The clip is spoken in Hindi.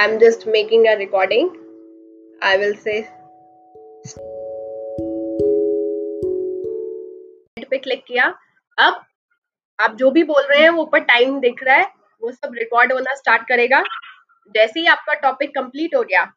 I'm just making a recording. I will say. पे क्लिक किया। अब आप जो भी बोल रहे हैं, वो ऊपर टाइम दिख रहा है। वो सब रिकॉर्ड होना स्टार्ट करेगा। जैसे ही आपका टॉपिक कंप्लीट हो गया